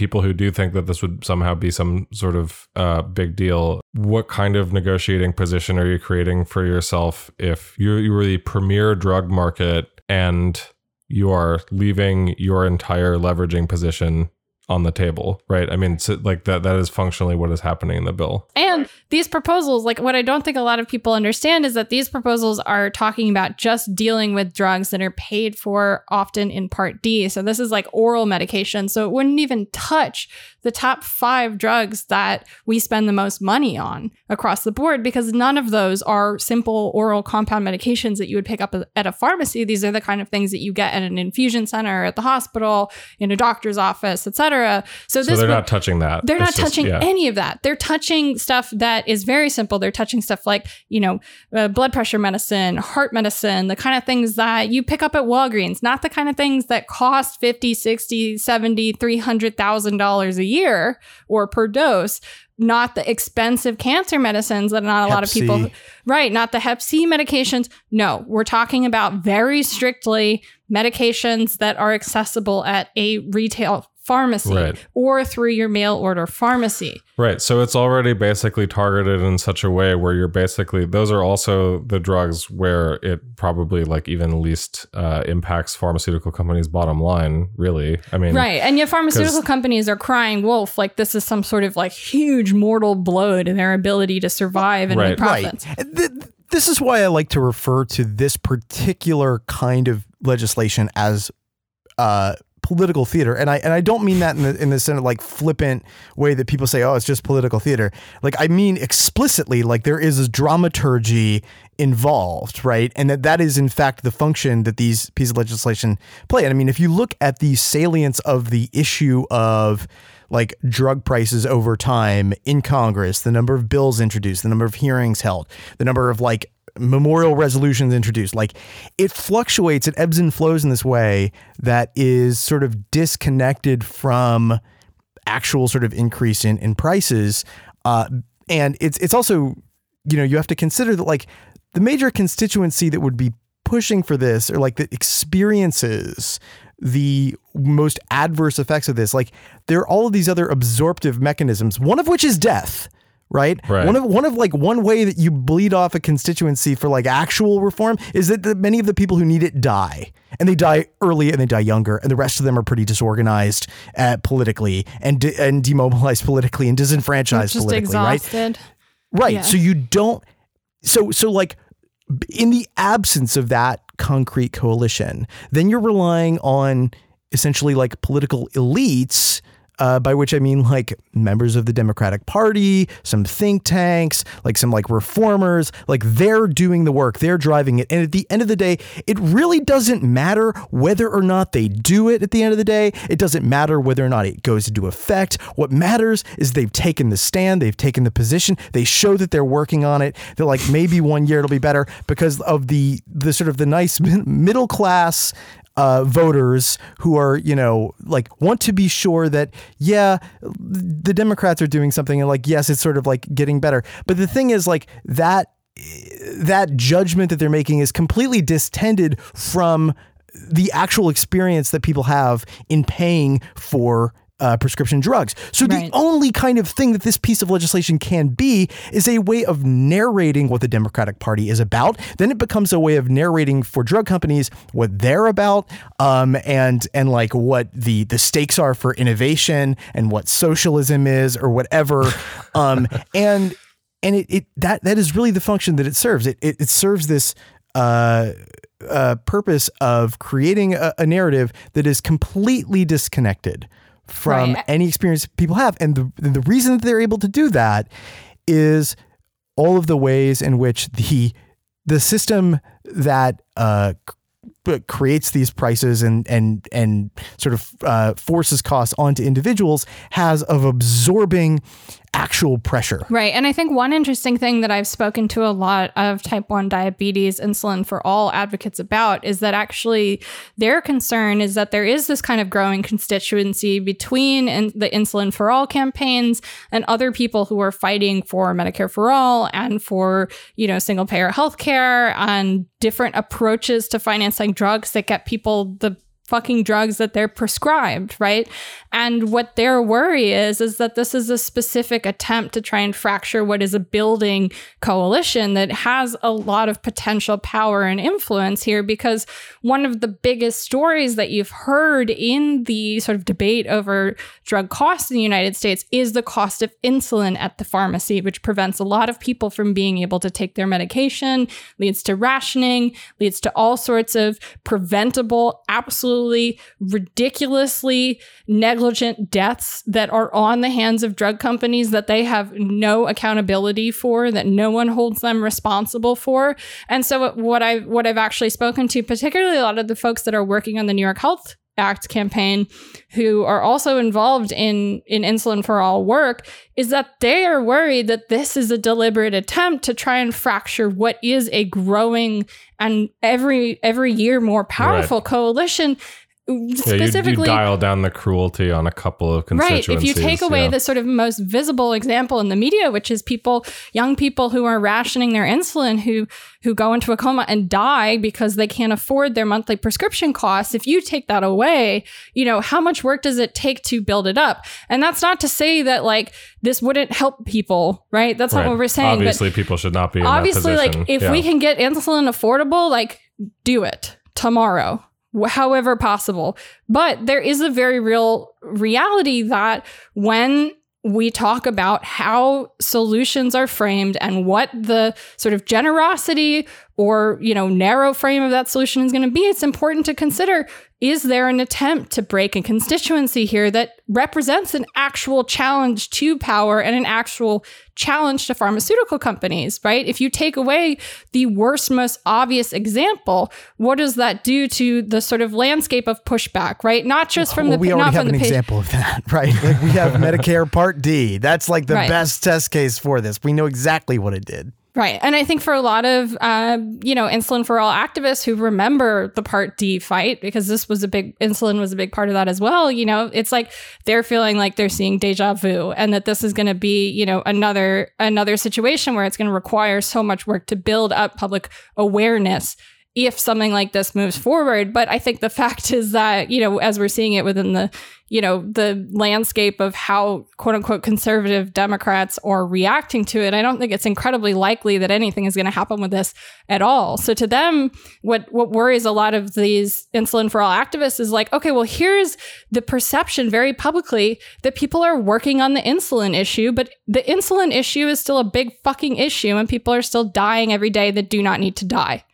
people who do think that this would somehow be some sort of uh, big deal, what kind of negotiating position are you creating for yourself if you you were the premier drug market and you are leaving your entire leveraging position on the table, right? I mean, so like that that is functionally what is happening in the bill. And these proposals, like what I don't think a lot of people understand is that these proposals are talking about just dealing with drugs that are paid for often in Part D. So this is like oral medication. So it wouldn't even touch the top five drugs that we spend the most money on across the board because none of those are simple oral compound medications that you would pick up at a pharmacy. These are the kind of things that you get at an infusion center, at the hospital, in a doctor's office, etc. So, So this they're would- not touching that. they're not It's just- touching yeah. any of that. They're touching stuff that is very simple. They're touching stuff like, you know, uh, blood pressure medicine, heart medicine, the kind of things that you pick up at Walgreens, not the kind of things that cost 50, 60, 70, 300,000 dollars a year or per dose. Not the expensive cancer medicines that not a lot of Hep C. people, right? Not the Hep C medications. No, we're talking about very strictly medications that are accessible at a retail pharmacy Right. or through your mail order pharmacy. Right. So it's already basically targeted in such a way where you're basically those are also the drugs where it probably like even least uh, impacts pharmaceutical companies' bottom line. Really, I mean, Right. And yet pharmaceutical companies are crying wolf like this is some sort of like huge mortal blow to their ability to survive and Right. make profits. Right. Th- This is why I like to refer to this particular kind of legislation as uh, political theater, and I and I don't mean that in the in the sense like flippant way that people say, oh, it's just political theater. Like I mean explicitly, like there is a dramaturgy involved, right? And that that is in fact the function that these pieces of legislation play. And I mean, if you look at the salience of the issue of like drug prices over time in Congress, the number of bills introduced, the number of hearings held, the number of like memorial resolutions introduced. Like it fluctuates, it ebbs and flows in this way that is sort of disconnected from actual sort of increase in, in prices. Uh, and it's it's also, you know, you have to consider that like the major constituency that would be pushing for this or like that experiences the most adverse effects of this. Like there are all of these other absorptive mechanisms, one of which is death right? Right. One of one of like one way that you bleed off a constituency for like actual reform is that the, many of the people who need it die, and they die early and they die younger, and the rest of them are pretty disorganized uh, politically and de- and demobilized politically and disenfranchised Just politically, right? exhausted. Right. Yeah. So you don't. So so like in the absence of that concrete coalition, then you're relying on essentially like political elites. Uh, by which I mean like members of the Democratic Party, some think tanks, like some like reformers, like they're doing the work, they're driving it. And at the end of the day, it really doesn't matter whether or not they do it at the end of the day. It doesn't matter whether or not it goes into effect. What matters is they've taken the stand, they've taken the position, they show that they're working on it. They're like maybe one year it'll be better because of the the sort of the nice middle class uh, voters who are, you know, like want to be sure that, yeah, the Democrats are doing something and like, yes, it's sort of like getting better. But the thing is, like, that that judgment that they're making is completely distended from the actual experience that people have in paying for uh, prescription drugs. So Right. the only kind of thing that this piece of legislation can be is a way of narrating what the Democratic Party is about. Then it becomes a way of narrating for drug companies what they're about, um, and and like what the the stakes are for innovation and what socialism is or whatever, um, and and it, it that that is really the function that it serves. It it, it serves this. Uh, uh, purpose of creating a, a narrative that is completely disconnected from Right. any experience people have. And the, the reason that they're able to do that is all of the ways in which the the system that uh, creates these prices and and and sort of uh, forces costs onto individuals has of absorbing actual pressure. Right. And I think one interesting thing that I've spoken to a lot of type 1 diabetes, insulin for all advocates about is that actually their concern is that there is this kind of growing constituency between in the insulin for all campaigns and other people who are fighting for Medicare for all and for, you know, single payer healthcare and different approaches to financing drugs that get people the fucking drugs that they're prescribed, right? And what their worry is is that this is a specific attempt to try and fracture what is a building coalition that has a lot of potential power and influence here because one of the biggest stories that you've heard in the sort of debate over drug costs in the United States is the cost of insulin at the pharmacy, which prevents a lot of people from being able to take their medication, leads to rationing, leads to all sorts of preventable, absolutely ridiculously negligent deaths that are on the hands of drug companies that they have no accountability for, that no one holds them responsible for. And so what I what I've actually spoken to, particularly a lot of the folks that are working on the New York Health Act campaign who are also involved in in insulin for all work is that they are worried that this is a deliberate attempt to try and fracture what is a growing and every every year more powerful coalition Yeah, you, you specifically dial down the cruelty on a couple of Right. constituencies. If you take away yeah. the sort of most visible example in the media, which is people, young people who are rationing their insulin, who who go into a coma and die because they can't afford their monthly prescription costs. If you take that away, you know how much work does it take to build it up? And that's not to say that like this wouldn't help people, right? That's Right. not what we're saying. but Obviously, people should not be in obviously like if Yeah. we can get insulin affordable like do it tomorrow however possible. But there is a very real reality that when we talk about how solutions are framed and what the sort of generosity or you know narrow frame of that solution is going to be it's important to consider is there an attempt to break a constituency here that represents an actual challenge to power and an actual challenge to pharmaceutical companies, right? If you take away the worst, most obvious example, what does that do to the sort of landscape of pushback, right? Not just from well, the we already have an example of that, right? Like we have Medicare Part D. That's like the Right. best test case for this. We know exactly what it did. Right. And I think for a lot of, uh, you know, insulin for all activists who remember the Part D fight, because this was a big, insulin was a big part of that as well, you know, it's like they're feeling like they're seeing deja vu and that this is going to be, you know, another, another situation where it's going to require so much work to build up public awareness if something like this moves forward. But I think the fact is that, you know, as we're seeing it within the, you know, the landscape of how quote unquote conservative Democrats are reacting to it, I don't think it's incredibly likely that anything is going to happen with this at all. So to them, what what worries a lot of these insulin for all activists is like, okay, well, here's the perception very publicly that people are working on the insulin issue, but the insulin issue is still a big fucking issue and people are still dying every day that do not need to die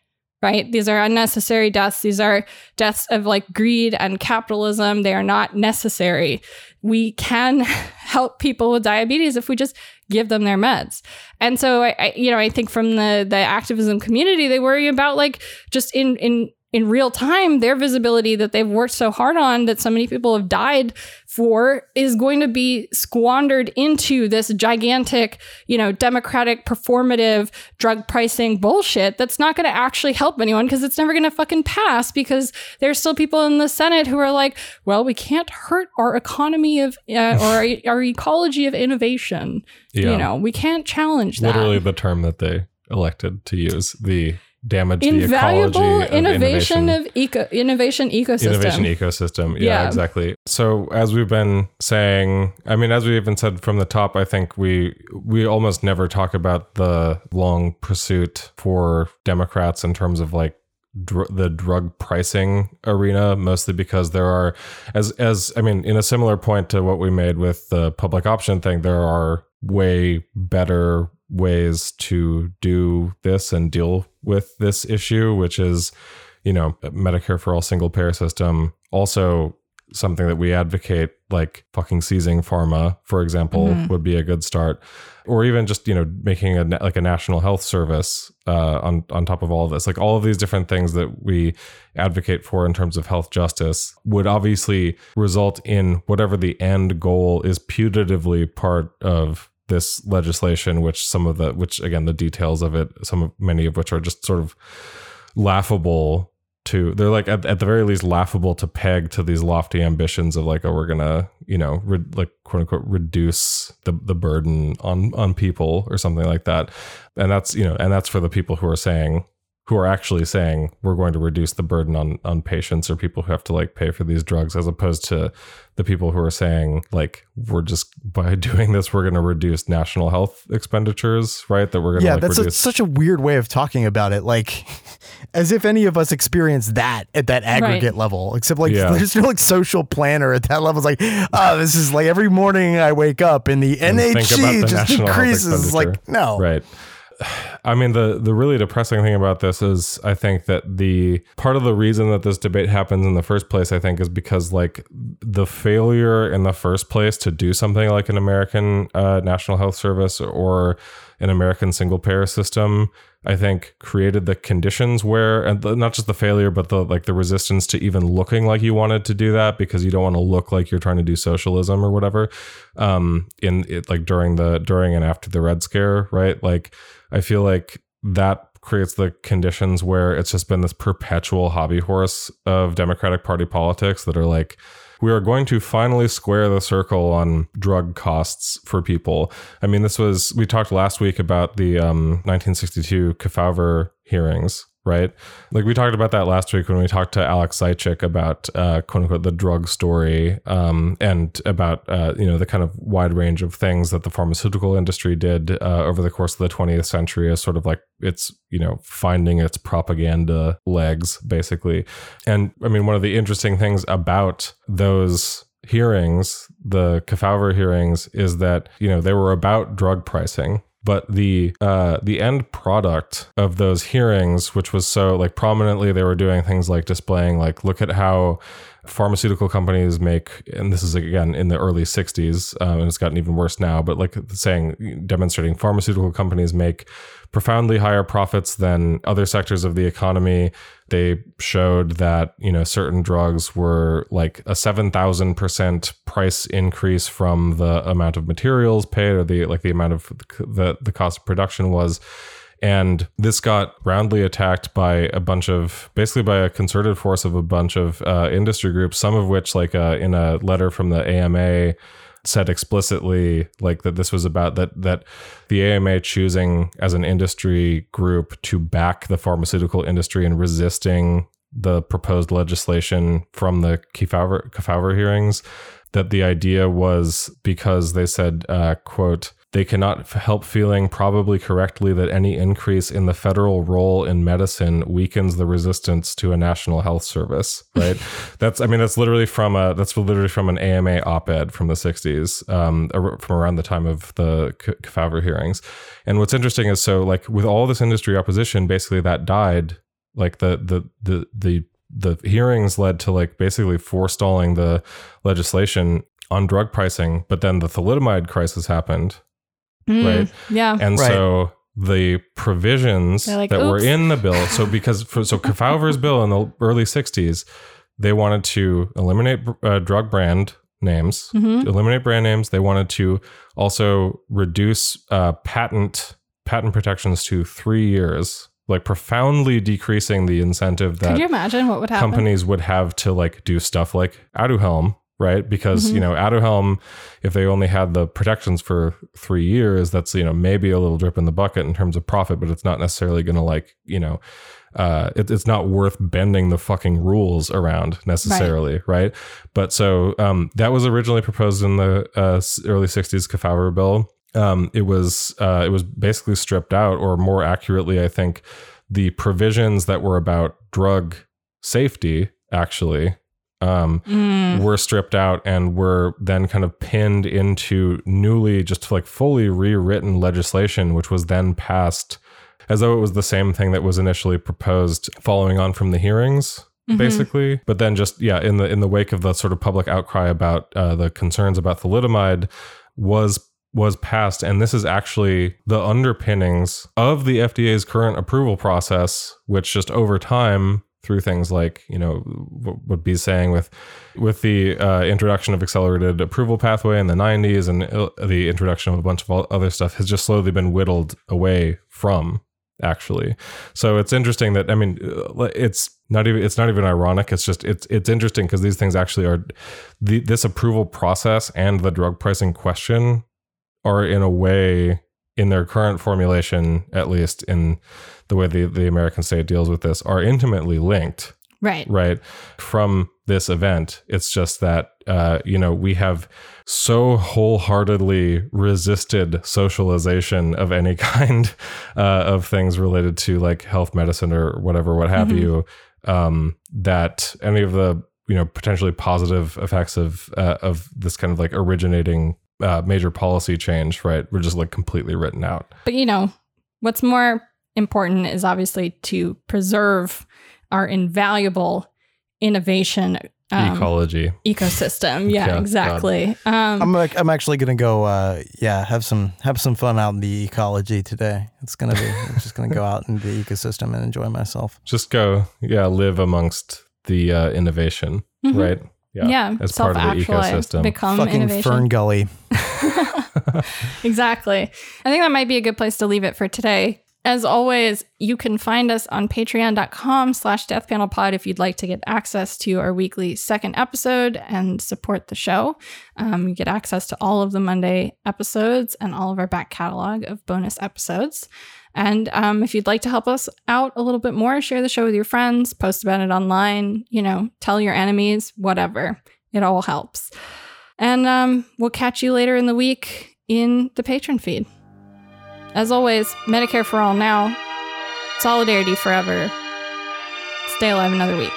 right? These are unnecessary deaths. These are deaths of like greed and capitalism. They are not necessary. We can help people with diabetes if we just give them their meds. And so I, I you know, I think from the the activism community, they worry about like just in in in real time, their visibility that they've worked so hard on that so many people have died for is going to be squandered into this gigantic, you know, democratic performative drug pricing bullshit that's not going to actually help anyone because it's never going to fucking pass because there's still people in the Senate who are like, well, we can't hurt our economy of uh, or our, ecology of innovation. Yeah. You know, we can't challenge that. Literally the term that they elected to use. The damage the Invaluable ecology of innovation of eco innovation ecosystem. innovation ecosystem. Yeah, Yeah. exactly. So as we've been saying, I mean, as we even said from the top, I think we we almost never talk about the long pursuit for Democrats in terms of like dr- the drug pricing arena, mostly because there are, as as I mean, in a similar point to what we made with the public option thing, there are way better ways to do this and deal with this issue, which is, you know, Medicare for all single payer system. Also, something that we advocate, like fucking seizing pharma, for example, Mhm. would be a good start, or even just you know making a like a national health service uh, on on top of all of this. Like all of these different things that we advocate for in terms of health justice would obviously result in whatever the end goal is putatively part of this legislation which some of the which again the details of it some of many of which are just sort of laughable to they're like at, at the very least laughable to peg to these lofty ambitions of like oh we're gonna you know re- like quote unquote reduce the the burden on on people or something like that. And that's you know and that's for the people who are saying who are actually saying we're going to reduce the burden on on patients or people who have to like pay for these drugs as opposed to the people who are saying like we're just by doing this we're going to reduce national health expenditures right that we're going to Yeah, like that's a, such a weird way of talking about it. Like, as if any of us experience that at that aggregate level. Except like, Yeah. there's no like social planner at that level. It's like, oh, this is like every morning I wake up and the And think NHE the just national increases. Like, no, Right. I mean the the really depressing thing about this is I think that the part of the reason that this debate happens in the first place I think is because like the failure in the first place to do something like an American uh, National Health Service or an American single payer system I think created the conditions where and the, not just the failure but the like the resistance to even looking like you wanted to do that because you don't want to look like you're trying to do socialism or whatever um in it like during the during and after the red scare right? Like I feel like that creates the conditions where it's just been this perpetual hobby horse of Democratic Party politics that are like, we are going to finally square the circle on drug costs for people. I mean, this was, we talked last week about the um, 1962 Kefauver hearings. Right, like we talked about that last week when we talked to Alex Sychik about uh, "quote unquote" the drug story, um, and about uh, you know the kind of wide range of things that the pharmaceutical industry did uh, over the course of the 20th century as sort of like it's you know finding its propaganda legs basically. And I mean, one of the interesting things about those hearings, the Kefauver hearings, is that you know they were about drug pricing but the uh, the end product of those hearings, which was so like prominently, they were doing things like displaying like look at how pharmaceutical companies make, and this is again in the early 60s, um, and it's gotten even worse now, but like saying, demonstrating pharmaceutical companies make profoundly higher profits than other sectors of the economy. They showed that, you know, certain drugs were like a 7,000% price increase from the amount of materials paid or the like the amount of the, the cost of production was. And this got roundly attacked by a bunch of, basically by a concerted force of a bunch of uh, industry groups, some of which, like uh, in a letter from the AMA, said explicitly like that this was about that that the AMA choosing as an industry group to back the pharmaceutical industry and resisting the proposed legislation from the Kefauver, hearings that the idea was because they said uh, quote they cannot help feeling probably correctly that any increase in the federal role in medicine weakens the resistance to a national health service. Right? that's I mean that's literally from a that's literally from an AMA op-ed from the '60s, um, from around the time of the Kefauver hearings. And what's interesting is so like with all this industry opposition, basically that died. Like the the the the the hearings led to like basically forestalling the legislation on drug pricing, but then the thalidomide crisis happened Mm, right? Yeah. And Right. so the provisions like, that were in the bill, so because for, so Kefauver's bill in the early '60s, they wanted to eliminate uh, drug brand names, Mhm. eliminate brand names. They wanted to also reduce uh, patent patent protections to three years, like profoundly decreasing the incentive that Could you imagine what would happen? companies would have to like do stuff like Aduhelm, right? Because Mhm. you know Aduhelm, if they only had the protections for three years, that's you know maybe a little drip in the bucket in terms of profit, but it's not necessarily going to like you know. Uh, it, it's not worth bending the fucking rules around necessarily, right? But so um, that was originally proposed in the uh, early '60s Kefauver bill. Um, it was uh, it was basically stripped out, or more accurately, I think, the provisions that were about drug safety actually um, Mm. were stripped out and were then kind of pinned into newly just like fully rewritten legislation which was then passed as though it was the same thing that was initially proposed following on from the hearings Mhm. basically but then just yeah in the in the wake of the sort of public outcry about uh, the concerns about thalidomide was was passed and this is actually the underpinnings of the FDA's current approval process which just over time through things like you know what Bea's saying with with the uh, introduction of accelerated approval pathway in the 90s and the introduction of a bunch of other stuff has just slowly been whittled away from actually. So it's interesting that i mean uh, it's not even it's not even ironic. It's just it's it's interesting because these things actually are the this approval process and the drug pricing question are in a way in their current formulation at least in the way the, the american state deals with this are intimately linked Right. right from this event it's just that uh, you know we have so wholeheartedly resisted socialization of any kind uh, of things related to like health medicine or whatever what have Mhm. you um, that any of the you know potentially positive effects of uh, of this kind of like originating uh, major policy change right were just like completely written out But you know, what's more important is obviously to preserve our invaluable innovation um, ecology ecosystem. Yeah, Yeah, exactly. Um, I'm like, I'm actually gonna go. Uh, yeah, have some have some fun out in the ecology today. It's gonna be. I'm just gonna go out in the ecosystem and enjoy myself. just go yeah live amongst the uh, innovation Mhm. right yeah, as part of the self-actualize, ecosystem. become Fucking innovation. Fern Gully. exactly. I think that might be a good place to leave it for today. As always, you can find us on patreon.com slash deathpanelpod if you'd like to get access to our weekly second episode and support the show. Um, you get access to all of the Monday episodes and all of our back catalog of bonus episodes. And um, if you'd like to help us out a little bit more, share the show with your friends, post about it online, you know, tell your enemies, whatever. It all helps. And um, we'll catch you later in the week in the patron feed. As always, Medicare for all now, solidarity forever. Stay alive another week.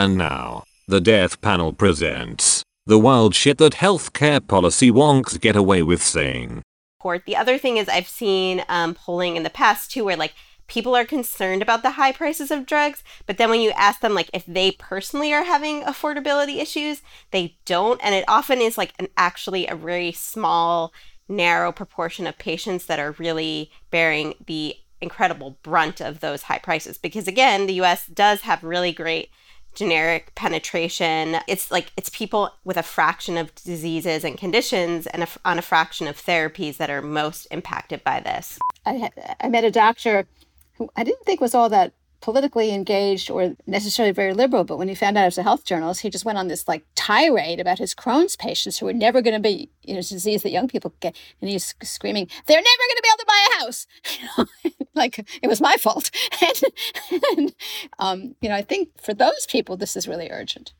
And now, the Death Panel presents the wild shit that healthcare policy wonks get away with saying. The other thing is I've seen um, polling in the past too, where like people are concerned about the high prices of drugs, but then when you ask them like if they personally are having affordability issues, they don't, and it often is like an actually a very small, narrow proportion of patients that are really bearing the incredible brunt of those high prices. Because again, the U.S. does have really great generic penetration. It's like it's people with a fraction of diseases and conditions and a, on a fraction of therapies that are most impacted by this. I, I met a doctor who I didn't think was all that politically engaged or necessarily very liberal, but when he found out I was a health journalist, he just went on this like tirade about his Crohn's patients who were never going to be, you know, disease that young people get. And he's screaming, they're never going to be able to buy a house. like it was my fault. And, and um, you know, I think for those people, this is really urgent.